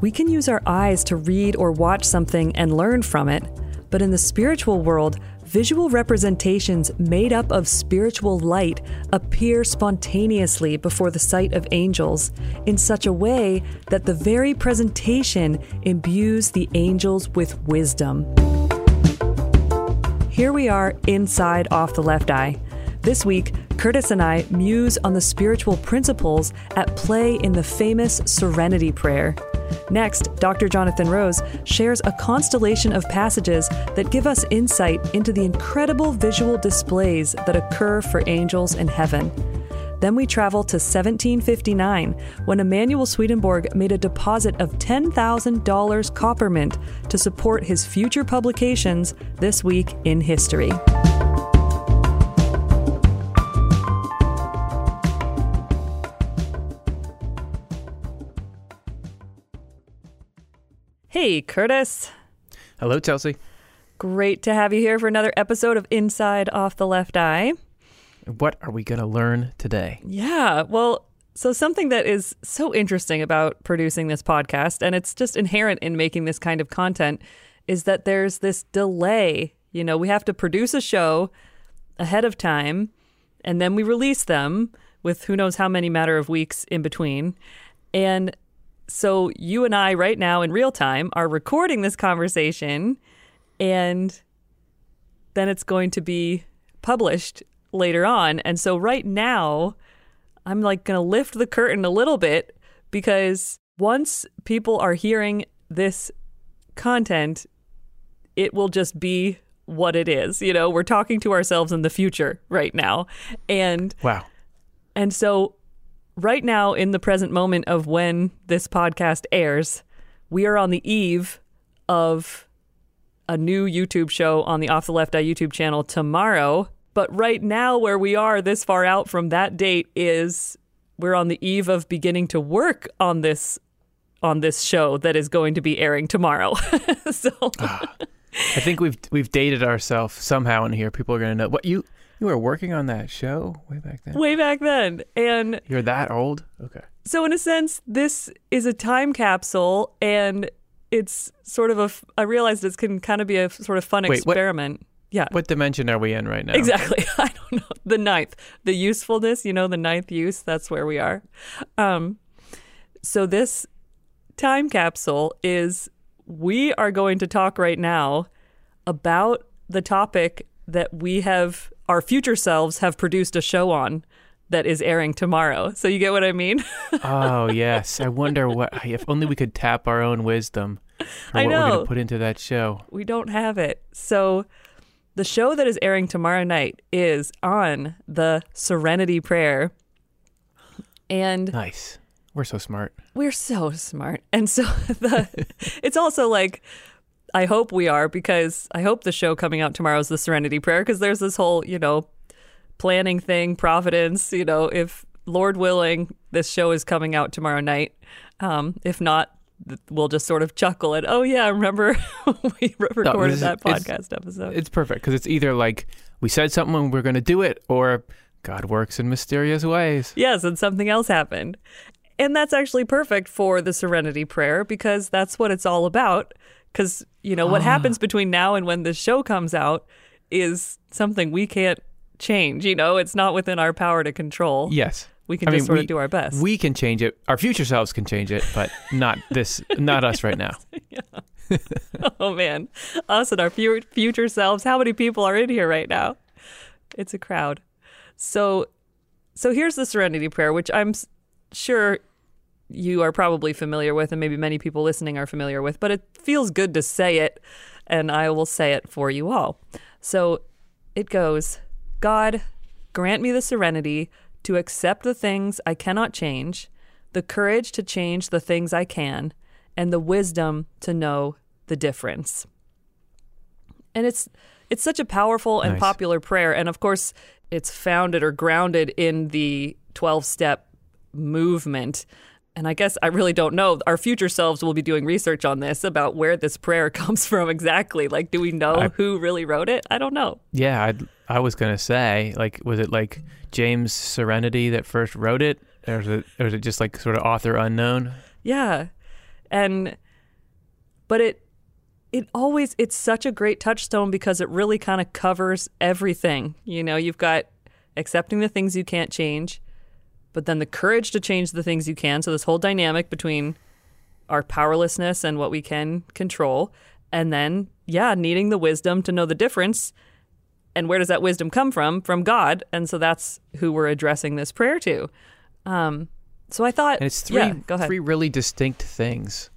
We can use our eyes to read or watch something and learn from it, but in the spiritual world, visual representations made up of spiritual light appear spontaneously before the sight of angels in such a way that the very presentation imbues the angels with wisdom. Here we are inside Off the Left Eye. This week, Curtis and I muse on the spiritual principles at play in the famous Serenity Prayer. Next, Dr. Jonathan Rose shares a constellation of passages that give us insight into the incredible visual displays that occur for angels in heaven. Then we travel to 1759 when Emanuel Swedenborg made a deposit of $10,000 coppermint to support his future publications this week in history. Hey, Curtis. Hello, Chelsea. Great to have you here for another episode of Inside Off the Left Eye. What are we going to learn today? Yeah, well, so something that is so interesting about producing this podcast, and it's just inherent in making this kind of content, is that there's this delay. You know, we have to produce a show ahead of time, and then we release them with who knows how many matter of weeks in between. And so you and I right now in real time are recording this conversation and then it's going to be published later on. And so right now I'm like going to lift the curtain a little bit because once people are hearing this content, it will just be what it is. You know, we're talking to ourselves in the future right now. And wow. And so right now, in the present moment of when this podcast airs, we are on the eve of a new YouTube show on the Off the Left Eye YouTube channel tomorrow. But right now, where we are this far out from that date is we're on the eve of beginning to work on this on this show that is going to be airing tomorrow. so ah, I think we've we've dated ourselves somehow in here. People are going to know what you you were working on that show way back then. Way back then. And you're that old? Okay. So in a sense, this is a time capsule and it's sort of a I realized this can kind of be a sort of fun Wait, experiment. What, yeah. What dimension are we in right now? Exactly. I don't know. The ninth. The usefulness, you know, the ninth use, that's where we are. Um so this time capsule is we are going to talk right now about the topic that we have our future selves have produced a show on that is airing tomorrow. So you get what I mean? oh yes. I wonder what if only we could tap our own wisdom I what know. we're going to put into that show. We don't have it. So the show that is airing tomorrow night is on the Serenity Prayer. And nice. We're so smart. We're so smart. And so the it's also like I hope we are because I hope the show coming out tomorrow is the Serenity Prayer because there's this whole, you know, planning thing, providence, you know, if Lord willing, this show is coming out tomorrow night. Um, if not, we'll just sort of chuckle at, oh, yeah, remember we recorded no, that podcast it's, episode. It's perfect because it's either like we said something and we're going to do it or God works in mysterious ways. Yes, and something else happened. And that's actually perfect for the Serenity Prayer because that's what it's all about because you know what happens ah. between now and when the show comes out is something we can't change. You know, it's not within our power to control. Yes. We can I just mean, sort we, of do our best. We can change it. Our future selves can change it, but not this, not us right now. oh man, us and our future selves. How many people are in here right now? It's a crowd. So, so here's the Serenity Prayer, which I'm sure you are probably familiar with, and maybe many people listening are familiar with, but it feels good to say it, and I will say it for you all. So it goes God, grant me the serenity to accept the things I cannot change, the courage to change the things I can, and the wisdom to know the difference. And it's it's such a powerful and nice. popular prayer and of course it's founded or grounded in the 12 step movement and I guess I really don't know. Our future selves will be doing research on this about where this prayer comes from exactly. Like, do we know I, who really wrote it? I don't know. Yeah, I, I was gonna say, like, was it like James Serenity that first wrote it, or was it, or was it just like sort of author unknown? Yeah, And but it it always it's such a great touchstone because it really kind of covers everything. You know, you've got accepting the things you can't change, but then the courage to change the things you can. So this whole dynamic between our powerlessness and what we can control, and then yeah, needing the wisdom to know the difference. And where does that wisdom come from? From God. And so that's who we're addressing this prayer to. Um, so I thought, And it's three yeah, go ahead. three really distinct things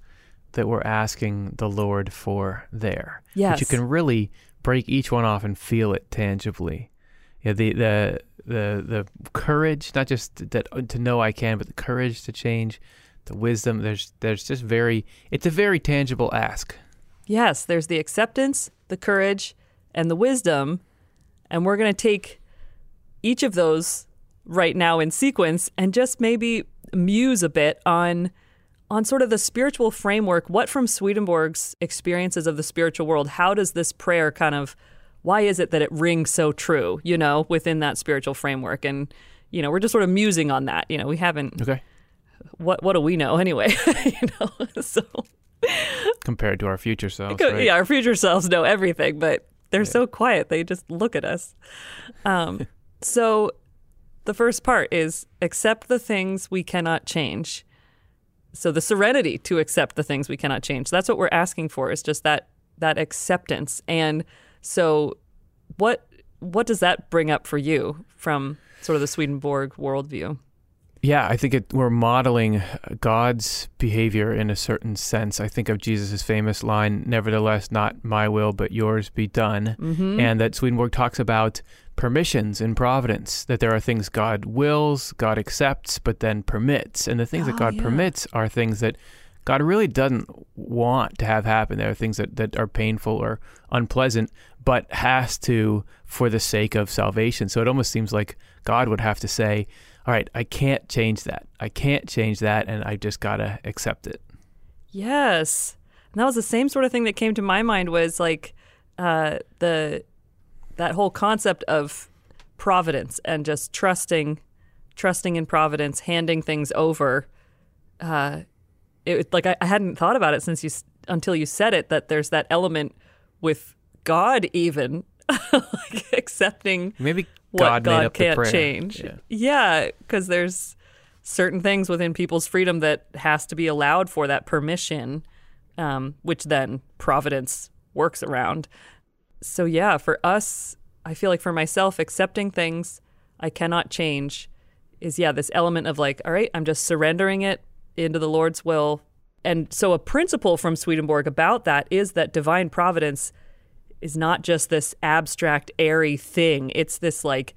that we're asking the Lord for there. But you can really break each one off and feel it tangibly. Yeah, the the the the courage, not just that uh, to know I can, but the courage to change, the wisdom. There's there's just very it's a very tangible ask. Yes, there's the acceptance, the courage, and the wisdom. And we're going to take each of those right now in sequence and just maybe muse a bit on on sort of the spiritual framework what from Swedenborg's experiences of the spiritual world how does this prayer kind of why is it that it rings so true you know within that spiritual framework and you know we're just sort of musing on that you know we haven't Okay, what what do we know anyway you know so compared to our future selves. Right? Yeah, our future selves know everything, but they're so quiet. They just look at us. Um, so the first part is accept the things we cannot change. So the serenity to accept the things we cannot change. That's what we're asking for is just that that acceptance. And so what what does that bring up for you from sort of the Swedenborg worldview? Yeah, I think it, we're modeling God's behavior in a certain sense. I think of Jesus' famous line, "Nevertheless, not my will, but yours be done," Mm-hmm. and that Swedenborg talks about permissions in providence. That there are things God wills, God accepts, but then permits, and the things that Oh, God yeah. permits are things that God really doesn't want to have happen. There are things that, that are painful or unpleasant, but has to for the sake of salvation. So it almost seems like God would have to say, all right, I can't change that. I can't change that, and I just gotta accept it. Yes. And that was the same sort of thing that came to my mind was like uh, the that whole concept of providence and just trusting trusting in providence, handing things over. Uh, it like I, I hadn't thought about it since you until you said it that there's that element with God even like accepting Maybe what God, God, up can't change. Yeah. Yeah, because there's certain things within people's freedom that has to be allowed for that permission, um, which then providence works around. So yeah, for us, I feel like for myself, accepting things I cannot change is yeah this element of like, all right, I'm just surrendering it into the Lord's will. And so a principle from Swedenborg about that is that divine providence is not just this abstract, airy thing. It's this like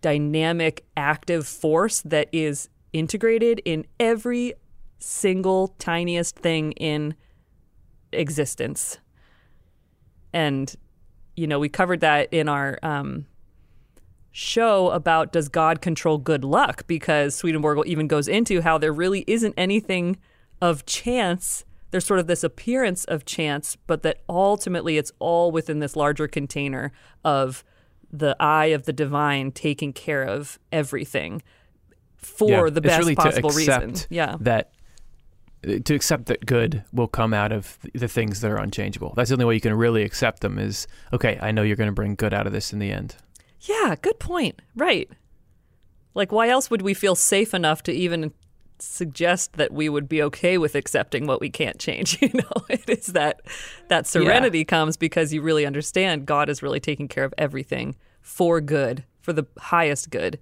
dynamic, active force that is integrated in every single tiniest thing in existence. And, you know, we covered that in our um, show about does God control good luck? Because Swedenborg even goes into how there really isn't anything of chance. There's sort of this appearance of chance, but that ultimately it's all within this larger container of the eye of the divine taking care of everything for Yeah, the best really possible reason. Yeah. That to accept that good will come out of the things that are unchangeable. That's the only way you can really accept them. Is okay. I know you're going to bring good out of this in the end. Yeah, good point. Right. Like, why else would we feel safe enough to even suggest that we would be okay with accepting what we can't change? You know, it is that that serenity comes because you really understand God is really taking care of everything for good, for the highest good.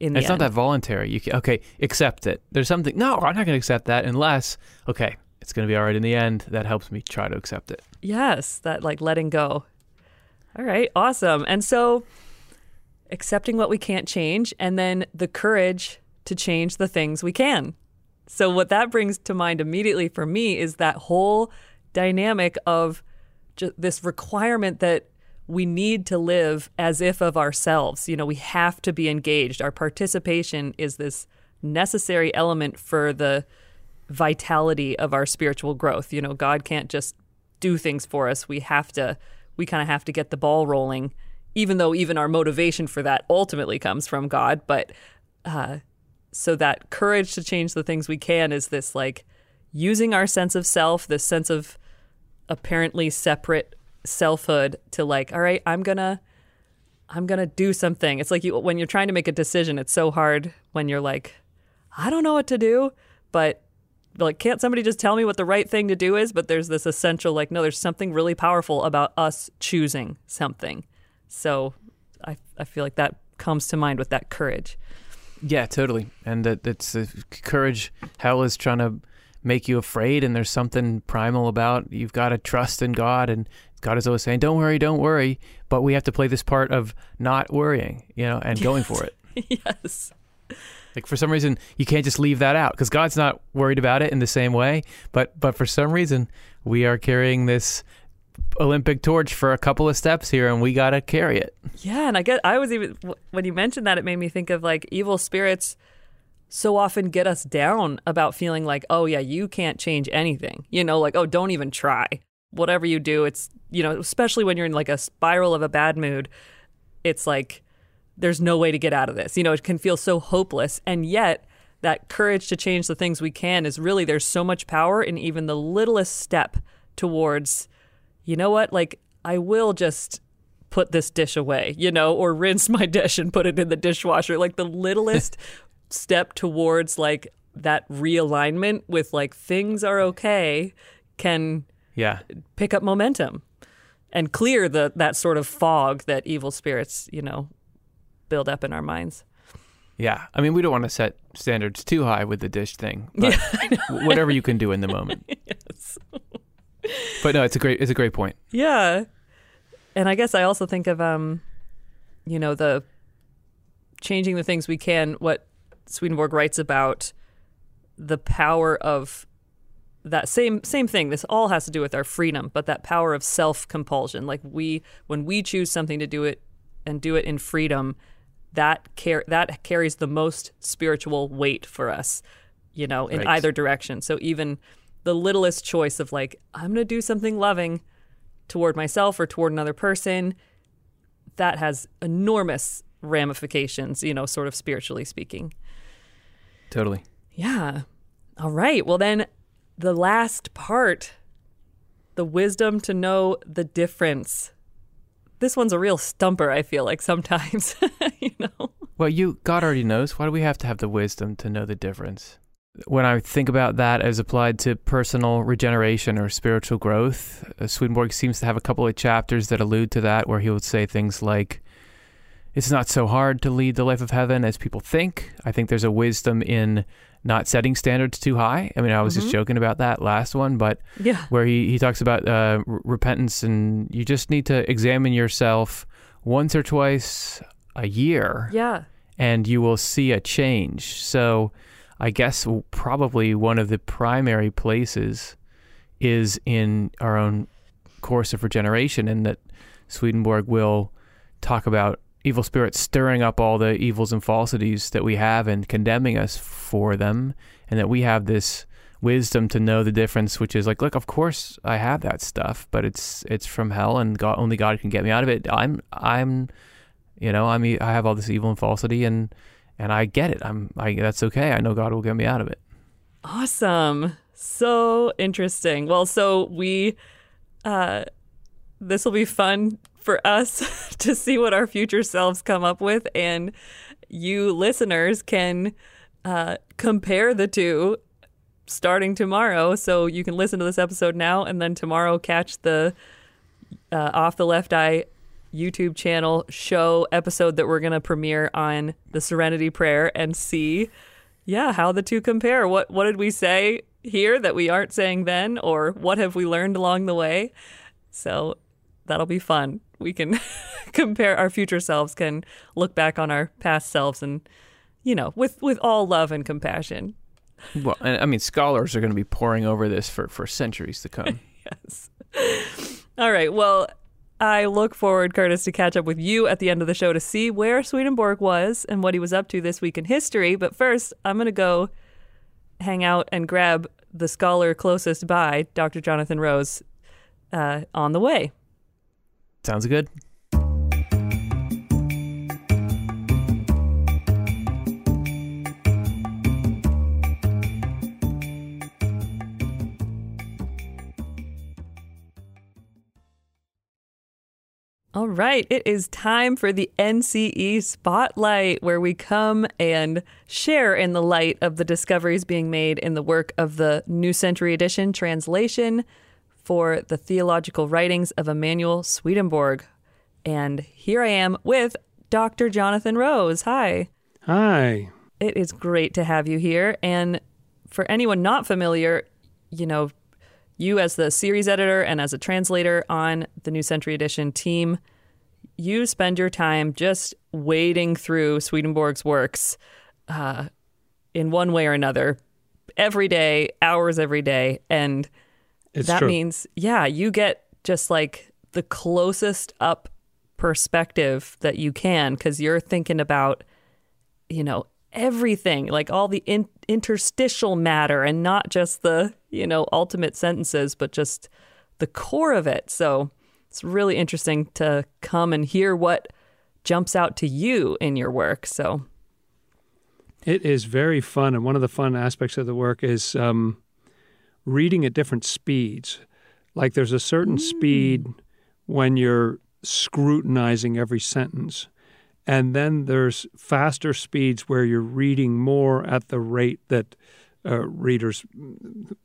In the It's end. not that voluntary. You can, okay, accept it. There's something. No, I'm not going to accept that unless okay, it's going to be all right in the end. That helps me try to accept it. Yes, that like letting go. All right, awesome. And so accepting what we can't change and then the courage to change the things we can. So what that brings to mind immediately for me is that whole dynamic of this requirement that we need to live as if of ourselves. You know, we have to be engaged. Our participation is this necessary element for the vitality of our spiritual growth. You know, God can't just do things for us. We have to we kind of have to get the ball rolling even though even our motivation for that ultimately comes from God, but uh so that courage to change the things we can is this like using our sense of self, this sense of apparently separate selfhood to like, all right, I'm to I'm to do something. It's like you when you're trying to make a decision, it's so hard when you're like, I don't know what to do, but like can't somebody just tell me what the right thing to do is but there's this essential like no there's something really powerful about us choosing something so i i feel like that comes to mind with that courage Yeah, totally. And that it's uh, courage. Hell is trying to make you afraid, and there's something primal about you've got to trust in God, and God is always saying, "Don't worry, don't worry." But we have to play this part of not worrying, you know, and going for it. yes Like for some reason, you can't just leave that out because God's not worried about it in the same way. But but for some reason, we are carrying this Olympic torch for a couple of steps here, and we got to carry it. Yeah, and I get I was even when you mentioned that it made me think of like evil spirits so often get us down about feeling like, "Oh yeah, you can't change anything." You know, like, "Oh, don't even try." Whatever you do, it's, you know, especially when you're in like a spiral of a bad mood, it's like there's no way to get out of this. You know, it can feel so hopeless, and yet that courage to change the things we can is really there's so much power in even the littlest step towards you know what? Like, I will just put this dish away, you know, or rinse my dish and put it in the dishwasher. Like, the littlest step towards like that realignment with like things are okay can Yeah, pick up momentum and clear the that sort of fog that evil spirits, you know, build up in our minds. yeah. I mean, we don't want to set standards too high with the dish thing, but whatever you can do in the moment. yes. But no, it's a great it's a great point. Yeah. And I guess I also think of um you know the changing the things we can what Swedenborg writes about the power of that same same thing this all has to do with our freedom but that power of self-compulsion like we when we choose something to do it and do it in freedom that car- that carries the most spiritual weight for us you know in Right. either direction so even the littlest choice of like i'm going to do something loving toward myself or toward another person that has enormous ramifications you know sort of spiritually speaking Totally. yeah all right well then the last part the wisdom to know the difference this one's a real stumper i feel like sometimes you know Well, you God already knows. Why do we have to have the wisdom to know the difference? When I think about that as applied to personal regeneration or spiritual growth, uh, Swedenborg seems to have a couple of chapters that allude to that, where he would say things like, "It's not so hard to lead the life of heaven as people think." I think there's a wisdom in not setting standards too high. I mean, I was just joking about that last one, but yeah where he, he talks about uh, r- repentance and you just need to examine yourself once or twice a year yeah and you will see a change. So I guess probably one of the primary places is in our own course of regeneration and that Swedenborg will talk about evil spirits stirring up all the evils and falsities that we have and condemning us for them and that we have this wisdom to know the difference which is like look of course I have that stuff but it's it's from hell and God only God can get me out of it. I'm I'm you know I mean I have all this evil and falsity and and I get it. I'm I that's okay. I know God will get me out of it. Awesome. So interesting. Well, so we uh this will be fun for us to see what our future selves come up with. And you listeners can uh compare the two starting tomorrow. So you can listen to this episode now and then tomorrow catch the uh, off the left eye YouTube channel show episode that we're going to premiere on the Serenity Prayer and see yeah, how the two compare. What what did we say here that we aren't saying then or what have we learned along the way? So that'll be fun. We can compare our future selves can look back on our past selves and you know, with with all love and compassion. well and I mean scholars are going to be poring over this for for centuries to come Yes. All right. Well, I look forward, Curtis, to catch up with you at the end of the show to see where Swedenborg was and what he was up to this week in history. But first, I'm going to go hang out and grab the scholar closest by, Dr. Jonathan Rose, uh, on the way. sounds good right, it is time for the NCE Spotlight, where we come and share in the light of the discoveries being made in the work of the New Century Edition translation for the theological writings of Emanuel Swedenborg. And here I am with Dr. Jonathan Rose. Hi. Hi. It is great to have you here. And for anyone not familiar, you know, you as the series editor and as a translator on the New Century Edition team, you spend your time just wading through Swedenborg's works uh, in one way or another every day, hours every day. And It's that true. means, yeah, you get just like the closest up perspective that you can because you're thinking about, you know, everything, like all the in- interstitial matter and not just the, you know, ultimate sentences, but just the core of it. So it's really interesting to come and hear what jumps out to you in your work. So, It is very fun, and one of the fun aspects of the work is um, reading at different speeds. Like there's a certain speed when you're scrutinizing every sentence, and then there's faster speeds where you're reading more at the rate that uh, readers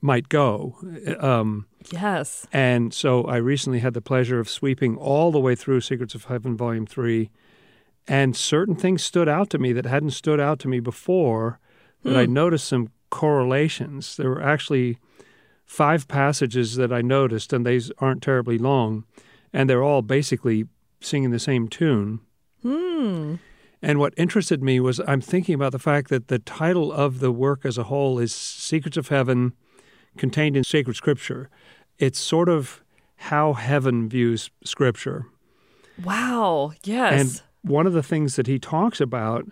might go. Um, yes. And so I recently had the pleasure of sweeping all the way through Secrets of Heaven, Volume 3. And certain things stood out to me that hadn't stood out to me before, that I noticed some correlations. There were actually five passages that I noticed, and these aren't terribly long, and they're all basically singing the same tune. Hmm. And what interested me was I'm thinking about the fact that the title of the work as a whole is Secrets of Heaven contained in sacred scripture. It's sort of how heaven views scripture. Wow. Yes. And one of the things that he talks about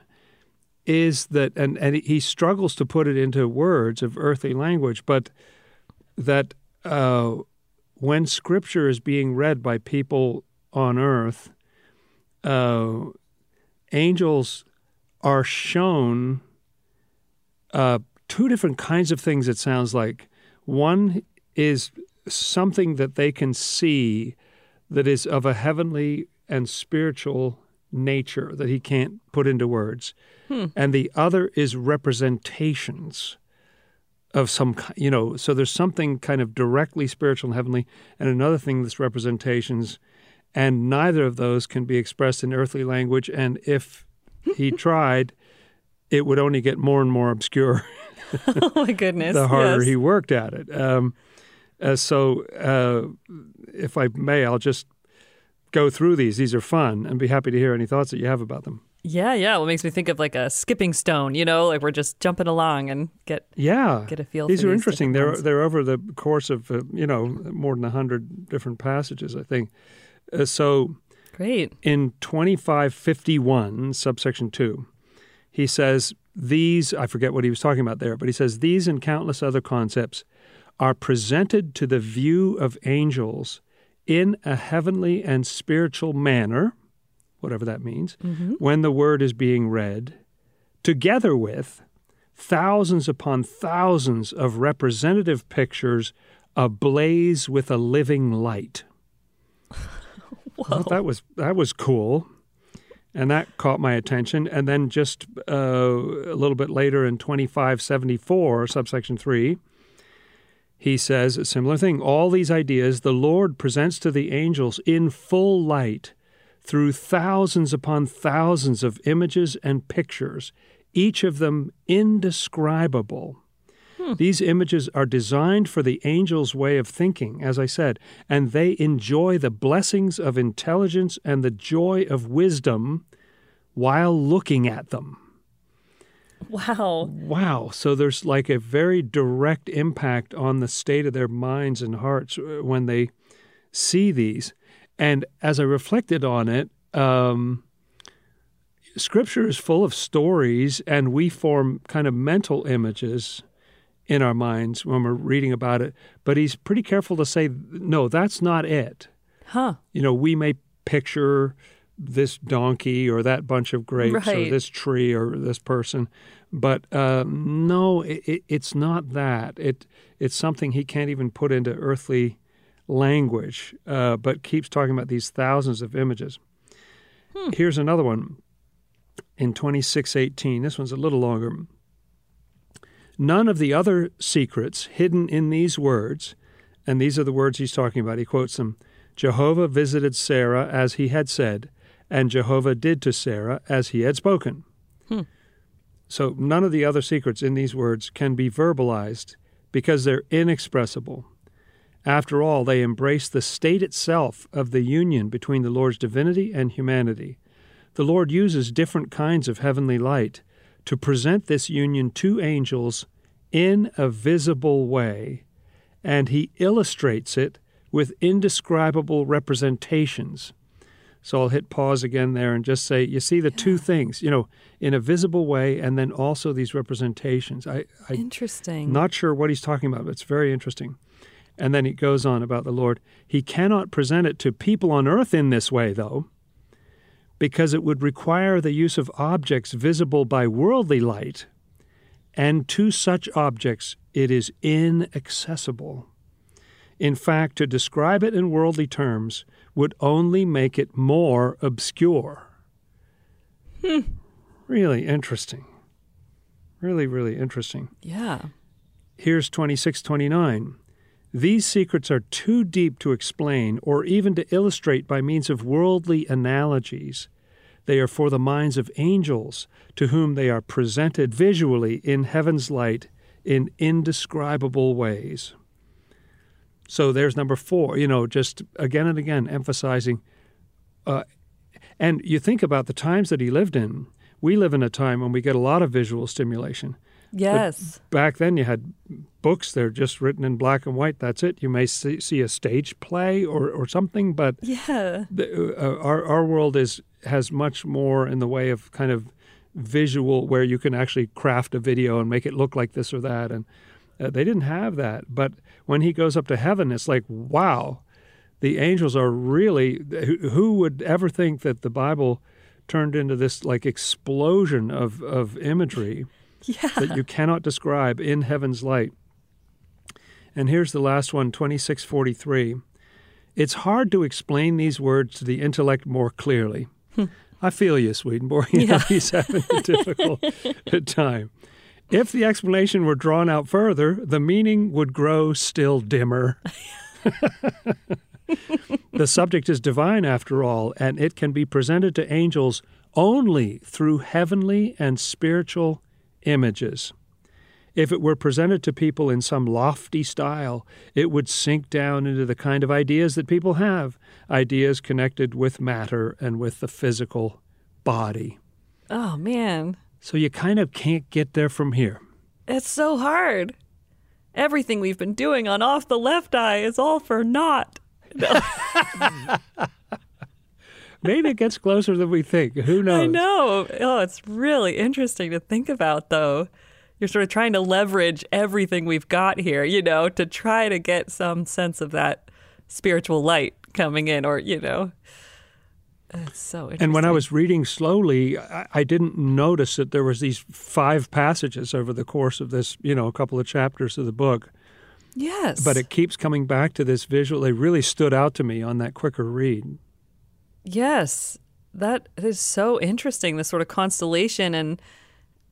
is that, and, and he struggles to put it into words of earthly language, but that uh, when scripture is being read by people on earth, uh, angels are shown uh, two different kinds of things, it sounds like. One is something that they can see that is of a heavenly and spiritual nature that he can't put into words. And the other is representations of some, ki- you know, so there's something kind of directly spiritual and heavenly, and another thing that's representations. And neither of those can be expressed in earthly language. And if he tried, it would only get more and more obscure oh my goodness. the harder yes. he worked at it. Um, uh, so, uh, if I may, I'll just go through these. These are fun, and be happy to hear any thoughts that you have about them. Yeah, yeah. Well, it makes me think of like a skipping stone, you know, like we're just jumping along and get Yeah, get a feel. these are interesting. They're ones. they're over the course of uh, you know more than a hundred different passages, I think. Uh, so great. in twenty five fifty one, subsection two, he says these. I forget what he was talking about there, but he says these and countless other concepts are presented to the view of angels in a heavenly and spiritual manner, whatever that means, when the word is being read, together with thousands upon thousands of representative pictures ablaze with a living light. Thought that was that was cool, and that caught my attention. And then just uh, a little bit later in twenty five seventy four, subsection three, he says a similar thing. All these ideas the Lord presents to the angels in full light through thousands upon thousands of images and pictures, each of them indescribable. These images are designed for the angel's way of thinking, as I said, and they enjoy the blessings of intelligence and the joy of wisdom while looking at them. Wow. Wow. So there's like a very direct impact on the state of their minds and hearts uh, when they see these. And as I reflected on it, um, scripture is full of stories, and we form kind of mental images in our minds when we're reading about it. But he's pretty careful to say, no, that's not it. Huh. You know, we may picture this donkey or that bunch of grapes or this tree or this person, but uh, no, it, it, it's not that. It it's something he can't even put into earthly language, uh, but keeps talking about these thousands of images. Here's another one in 2618. This one's a little longer. None of the other secrets hidden in these words, and these are the words he's talking about. He quotes them Jehovah visited Sarah as he had said, and Jehovah did to Sarah as he had spoken. Hmm. So none of the other secrets in these words can be verbalized because they're inexpressible. After all, they embrace the state itself of the union between the Lord's divinity and humanity. The Lord uses different kinds of heavenly light to present this union to angels in a visible way, and He illustrates it with indescribable representations. So I'll hit pause again there and just say, you see the two things, you know, in a visible way, and then also these representations. I, I Interesting. not sure what he's talking about, but it's very interesting. And then he goes on about the Lord. He cannot present it to people on earth in this way, though, because it would require the use of objects visible by worldly light, and to such objects it is inaccessible. In fact, to describe it in worldly terms would only make it more obscure. Hmm. Really interesting. Really, really interesting. yeah. Here's 2629. These secrets are too deep to explain or even to illustrate by means of worldly analogies. They are for the minds of angels, to whom they are presented visually in heaven's light in indescribable ways. So there's number four, you know, just again and again emphasizing. Uh, and you think about the times that he lived in. We live in a time when we get a lot of visual stimulation Yes. back then you had books they're just written in black and white that's it you may see, see a stage play or, or something but yeah. the, uh, our, our world is has much more in the way of kind of visual where you can actually craft a video and make it look like this or that and uh, they didn't have that but when he goes up to heaven it's like wow the angels are really who, who would ever think that the bible turned into this like explosion of, of imagery Yeah. that you cannot describe in heaven's light. And here's the last one, 2643. It's hard to explain these words to the intellect more clearly. Hmm. I feel you, Swedenborg. You know, Yeah. he's having a difficult time. If the explanation were drawn out further, the meaning would grow still dimmer. the subject is divine, after all, and it can be presented to angels only through heavenly and spiritual images. If it were presented to people in some lofty style, it would sink down into the kind of ideas that people have ideas connected with matter and with the physical body. Oh man. So you kind of can't get there from here. It's so hard. Everything we've been doing on Off the Left Eye is all for naught. Maybe it gets closer than we think. Who knows? I know. Oh, it's really interesting to think about, though. You're sort of trying to leverage everything we've got here, you know, to try to get some sense of that spiritual light coming in, or, you know. It's so interesting. And when I was reading slowly, I, I didn't notice that there was these five passages over the course of this, you know, a couple of chapters of the book. Yes. But it keeps coming back to this visual. They really stood out to me on that quicker read. Yes, that is so interesting. This sort of constellation and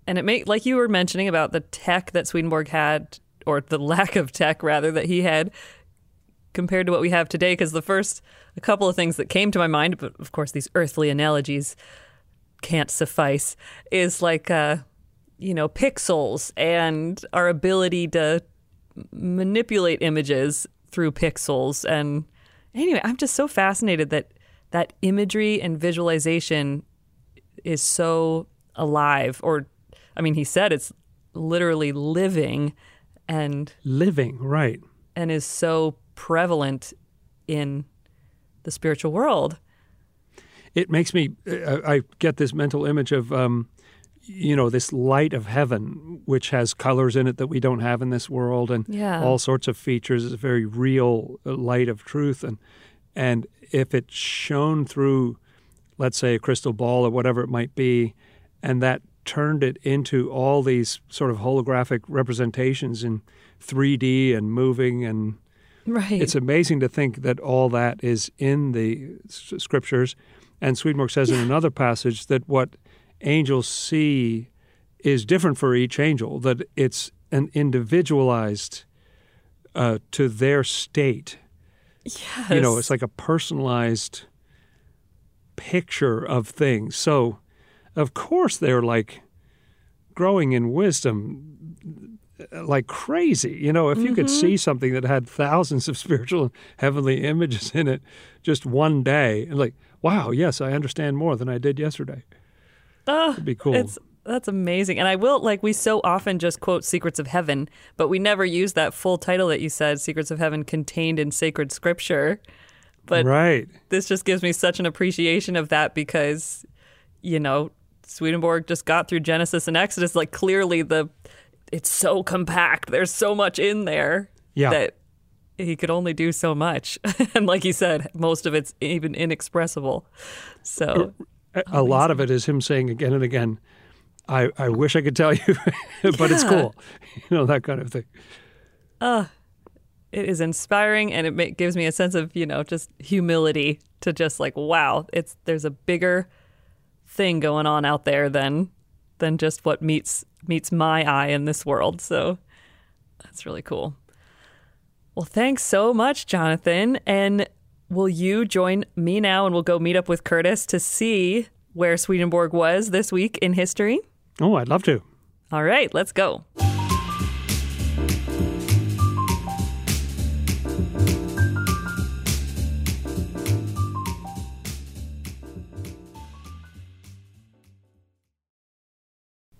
and it may like you were mentioning about the tech that Swedenborg had, or the lack of tech rather that he had compared to what we have today. Because the first a couple of things that came to my mind, but of course these earthly analogies can't suffice, is like uh, you know pixels and our ability to manipulate images through pixels and anyway i'm just so fascinated that that imagery and visualization is so alive or i mean he said it's literally living and Living, right. and is so prevalent in the spiritual world It makes me, uh, I get this mental image of, um, you know, this light of heaven, which has colors in it that we don't have in this world and Yeah. all sorts of features. It's a very real uh, light of truth. And, and if it shone through, let's say, a crystal ball or whatever it might be, and that turned it into all these sort of holographic representations in 3D and moving and Right. It's amazing to think that all that is in the scriptures. And Swedenborg says in another passage that what angels see is different for each angel, that it's an individualized uh, to their state. Yes. You know, it's like a personalized picture of things. So, of course, they're like growing in wisdom like crazy. You know, if you could see something that had thousands of spiritual and heavenly images in it just one day, and like, wow, yes, I understand more than I did yesterday. Ah, It'd be cool. It's that's amazing. And I will like we so often just quote Secrets of Heaven, but we never use that full title that you said, Secrets of Heaven contained in sacred scripture. But right. this just gives me such an appreciation of that because, you know, Swedenborg just got through Genesis and Exodus. Like clearly the it's so compact. There's so much in there Yeah. that he could only do so much. and like you said, most of it's even inexpressible. So A- a lot of it is him saying again and again, I, I wish I could tell you, but it's cool. You know, that kind of thing. it is inspiring and it ma- gives me a sense of you know just humility to just like wow it's there's a bigger thing going on out there than than just what meets meets my eye in this world. So that's really cool. Well thanks so much jonathan. And will you join me now and we'll go meet up with curtis to see where swedenborg was this week in history Oh, I'd love to. all right let's go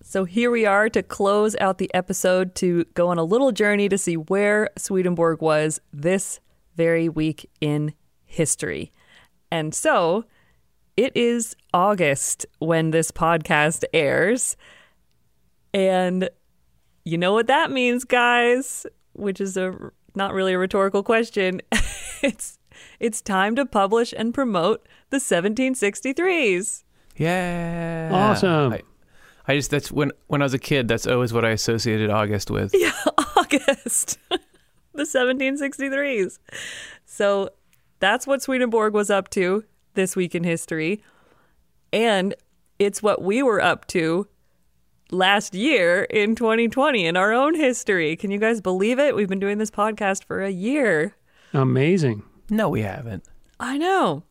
So here we are to close out the episode to go on a little journey to see where Swedenborg was this very week in history. And so it is August when this podcast airs. And you know what that means, guys, which is a not really a rhetorical question. it's it's time to publish and promote the 1763s. Yeah. Awesome. I, I just that's when when I was a kid. That's always what I associated August with. Yeah, August, the 1763s. So that's what Swedenborg was up to this week in history. And it's what we were up to last year in 2020 in our own history. Can you guys believe it? We've been doing this podcast for a year. Amazing. No, we haven't. I know.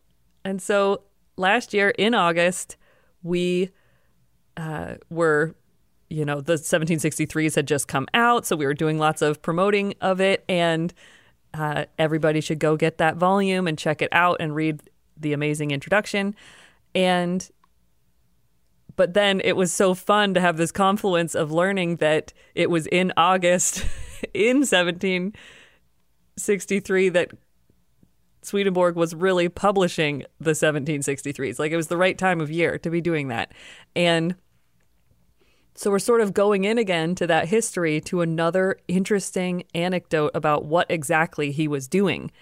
And so last year in August, we uh, were, you know, the 1763s had just come out. So we were doing lots of promoting of it. And uh, everybody should go get that volume and check it out and read the amazing introduction. And but then it was so fun to have this confluence of learning that it was in August in 1763 that Swedenborg was really publishing the 1763s. Like it was the right time of year to be doing that. And so we're sort of going in again to that history to another interesting anecdote about what exactly he was doing.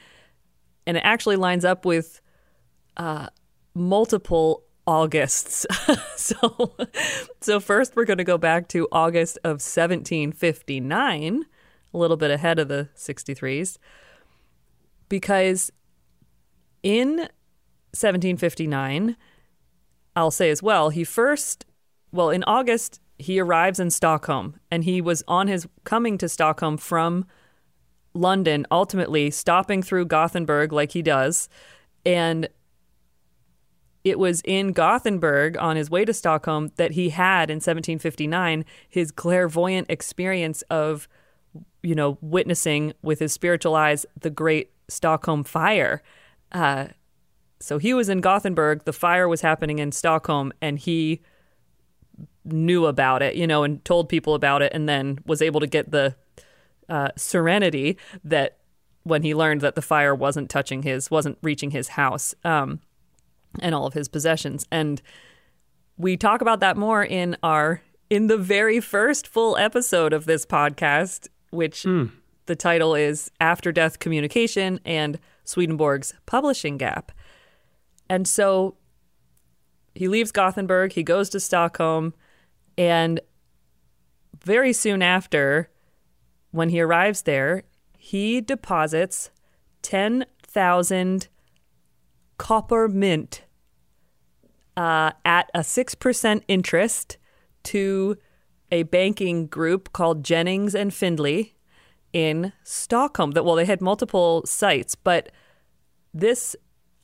And it actually lines up with uh, multiple Augusts. so, so first we're going to go back to August of 1759, a little bit ahead of the 63s, because in 1759, I'll say as well, he first, well, in August, he arrives in Stockholm and he was on his coming to Stockholm from London, ultimately stopping through Gothenburg like he does. And it was in Gothenburg on his way to Stockholm that he had in 1759 his clairvoyant experience of, you know, witnessing with his spiritual eyes the great Stockholm fire. Uh, so he was in Gothenburg, the fire was happening in Stockholm, and he knew about it, you know, and told people about it, and then was able to get the uh, serenity that when he learned that the fire wasn't touching his, wasn't reaching his house um, and all of his possessions. And we talk about that more in our in the very first full episode of this podcast, which hmm. the title is After Death Communication and Swedenborg's Publishing Gap. And so he leaves Gothenburg, he goes to Stockholm, and very soon after, when he arrives there, he deposits 10,000 copper mint uh, at a 6% interest to a banking group called Jennings and Finlay in Stockholm. That well, they had multiple sites, but this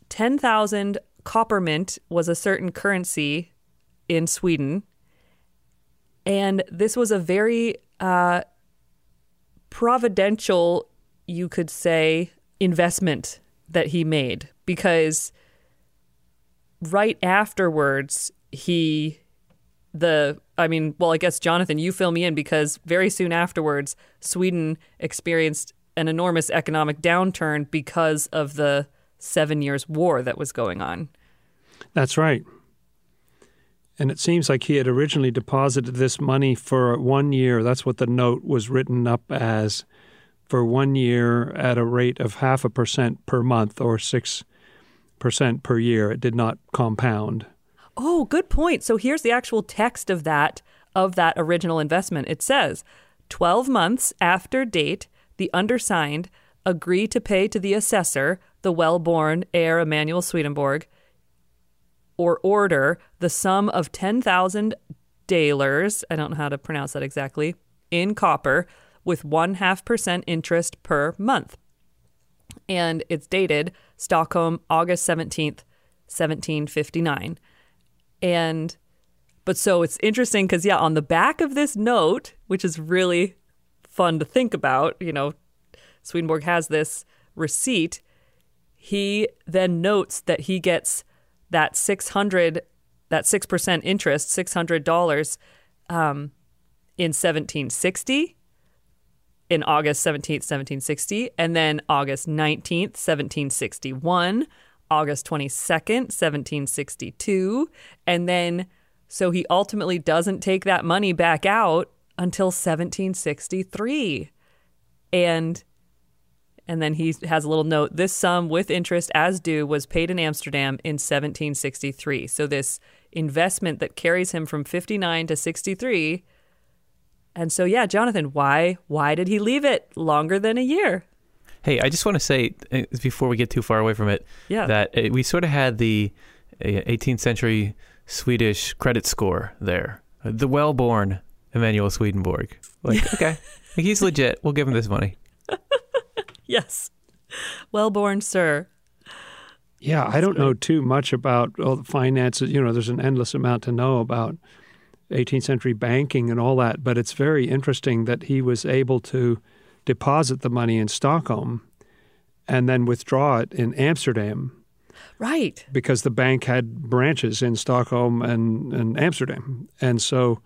10,000 copper mint was a certain currency in Sweden. And this was a very uh, providential, you could say, investment that he made because right afterwards, he, the, I mean, well, I guess, Jonathan, you fill me in because very soon afterwards, Sweden experienced an enormous economic downturn because of the Seven Years' War that was going on. That's right. And it seems like he had originally deposited this money for one year. That's what the note was written up as for one year at a rate of half a percent per month or six percent per year. It did not compound. Oh, good point. So here's the actual text of that of that original investment. It says, 12 months after date, the undersigned agree to pay to the assessor, the well-born heir Emanuel Swedenborg, or order the sum of 10,000 dalers, I don't know how to pronounce that exactly, in copper with one half percent interest per month. And it's dated Stockholm, August 17th, 1759. And, but so it's interesting because, yeah, on the back of this note, which is really fun to think about, you know, Swedenborg has this receipt. He then notes that he gets that 600 that 6% interest $600 um, in 1760 in august 17th 1760 and then august 19th 1761 august 22nd 1762 and then so he ultimately doesn't take that money back out until 1763 and and then he has a little note this sum with interest as due was paid in Amsterdam in 1763. So this investment that carries him from 59 to 63. And so yeah, Jonathan, why why did he leave it longer than a year? Hey, I just want to say uh, before we get too far away from it Yeah. that uh, we sort of had the uh, 18th century Swedish credit score there. The well-born Emanuel Swedenborg. Like, okay, like he's legit. We'll give him this money. Yes. Well born, sir. Yeah, I don't know too much about all the finances. You know, there's an endless amount to know about 18th century banking and all that, but it's very interesting that he was able to deposit the money in Stockholm and then withdraw it in Amsterdam Right. because the bank had branches in Stockholm and, and Amsterdam. And so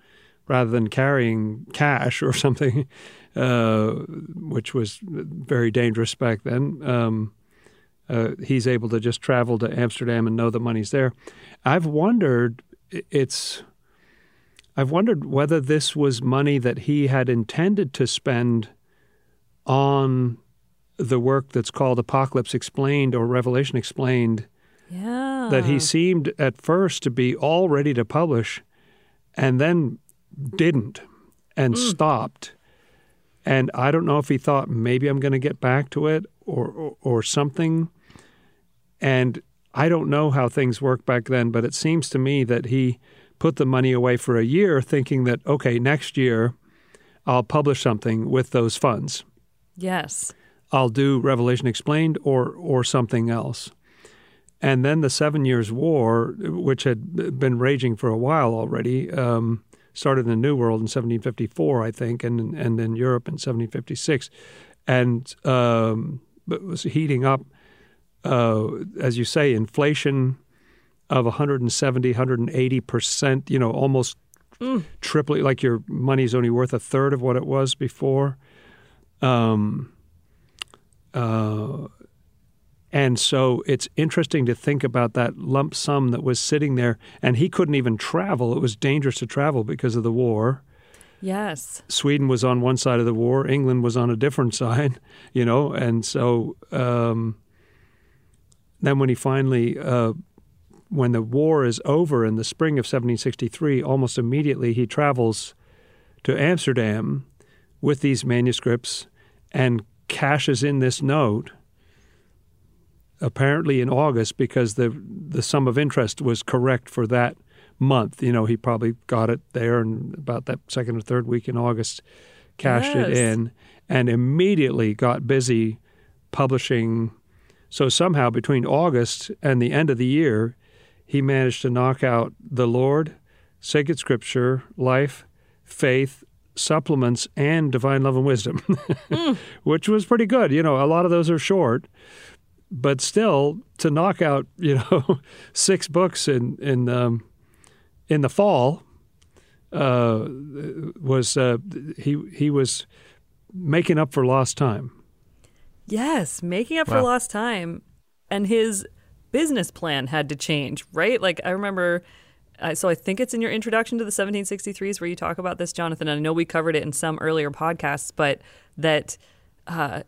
rather than carrying cash or something, uh, which was very dangerous back then, um, uh, he's able to just travel to Amsterdam and know the money's there. I've wondered, it's, I've wondered whether this was money that he had intended to spend on the work that's called Apocalypse Explained or Revelation Explained Yeah. that he seemed at first to be all ready to publish and then didn't and mm. stopped. And I don't know if he thought maybe I'm going to get back to it or, or or something. And I don't know how things worked back then, but it seems to me that he put the money away for a year thinking that okay, next year I'll publish something with those funds. Yes. I'll do Revelation Explained or or something else. And then the Seven Years' War, which had been raging for a while already, um, started in the New World in 1754, I think, and and in Europe in 1756, and um, but was heating up. Uh, as you say, inflation of 170, 180 percent. You know, almost tripling. Like your money's only worth a third of what it was before. Um, uh, and so it's interesting to think about that lump sum that was sitting there, and he couldn't even travel. It was dangerous to travel because of the war. Yes. Sweden was on one side of the war, England was on a different side, you know, and so um, then when he finally, uh, when the war is over in the spring of 1763, almost immediately he travels to Amsterdam with these manuscripts and cashes in this note apparently in August because the the sum of interest was correct for that month. You know, he probably got it there and about that second or third week in August, cashed Yes. it in, and immediately got busy publishing. So somehow between August and the end of the year, he managed to knock out the Lord, Sacred Scripture, Life, Faith, Supplements, and Divine Love and Wisdom, which was pretty good. You know, a lot of those are short, but still to knock out you know six books in in um, in the fall uh, was uh, he he was making up for lost time. Yes, making up for lost time. And his business plan had to change, right? Like, I remember, uh, so I think it's in your introduction to the 1763s where you talk about this, Jonathan. I know we covered it in some earlier podcasts, but that, uh,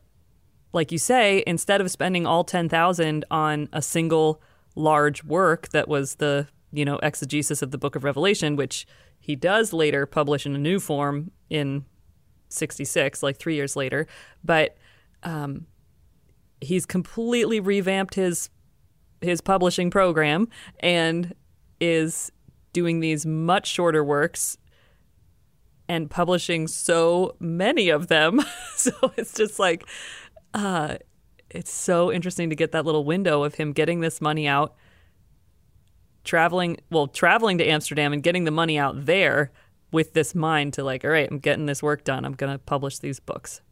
like you say, instead of spending all 10,000 on a single large work that was the, you know, exegesis of the book of Revelation, which he does later publish in a new form in 66, like three years later. But um, he's completely revamped his his publishing program and is doing these much shorter works and publishing so many of them. so it's just like uh it's so interesting to get that little window of him getting this money out traveling well traveling to Amsterdam and getting the money out there with this mind to like all right I'm getting this work done I'm going to publish these books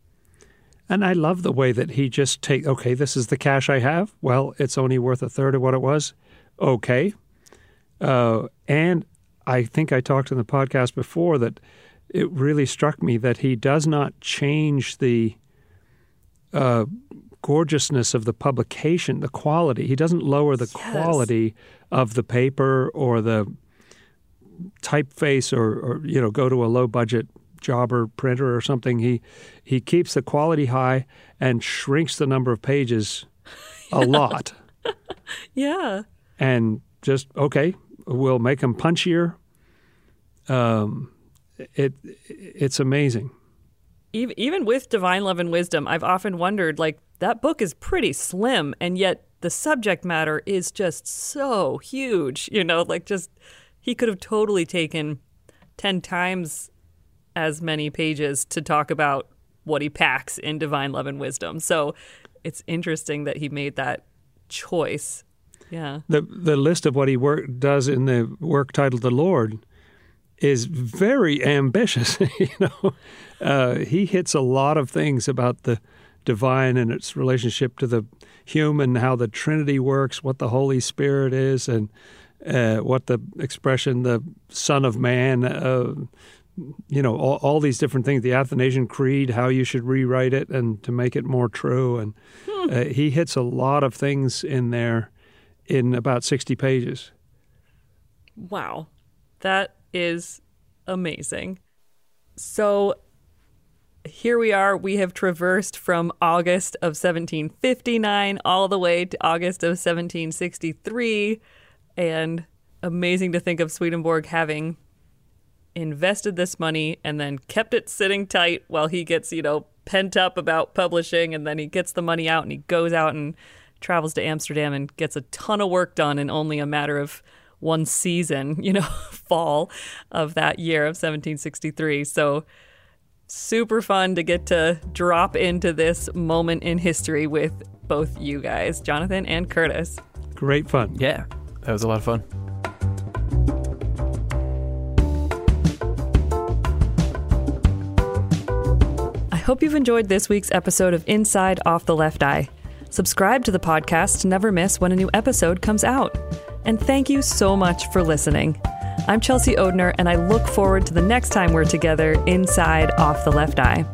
And I love the way that he just take okay, this is the cash I have. Well, it's only worth a third of what it was. Okay. Uh, and I think I talked in the podcast before that it really struck me that he does not change the uh, gorgeousness of the publication, the quality. He doesn't lower the Yes. quality of the paper or the typeface or, or you know go to a low budget jobber printer or something. He he keeps the quality high and shrinks the number of pages a lot. yeah And just okay, we'll make them punchier. Um, it it's amazing. even even with divine love and wisdom i've often wondered like that book is pretty slim and yet the subject matter is just so huge you know like just he could have totally taken 10 times as many pages to talk about what he packs in divine love and wisdom so it's interesting that he made that choice yeah The the list of what he work does in the work titled "The Lord" is very ambitious. you know, uh, he hits a lot of things about the divine and its relationship to the human, how the Trinity works, what the Holy Spirit is, and uh, what the expression the Son of Man. Uh, you know, all, all these different things. The Athanasian Creed, how you should rewrite it and to make it more true, and uh, he hits a lot of things in there in about sixty pages. Wow. That is amazing. So here we are. We have traversed from August of 1759 all the way to August of 1763. And amazing to think of Swedenborg having invested this money and then kept it sitting tight while he gets, you know, pent up about publishing. And then he gets the money out and he goes out and travels to Amsterdam and gets a ton of work done in only a matter of one season, you know, fall of that year of 1763. So super fun to get to drop into this moment in history with both you guys, Jonathan and Curtis. Great fun. Yeah, that was a lot of fun. Hope you've enjoyed this week's episode of Inside Off the Left Eye. Subscribe to the podcast to never miss when a new episode comes out. And thank you so much for listening. I'm Chelsea Odhner, and I look forward to the next time we're together inside Off the Left Eye.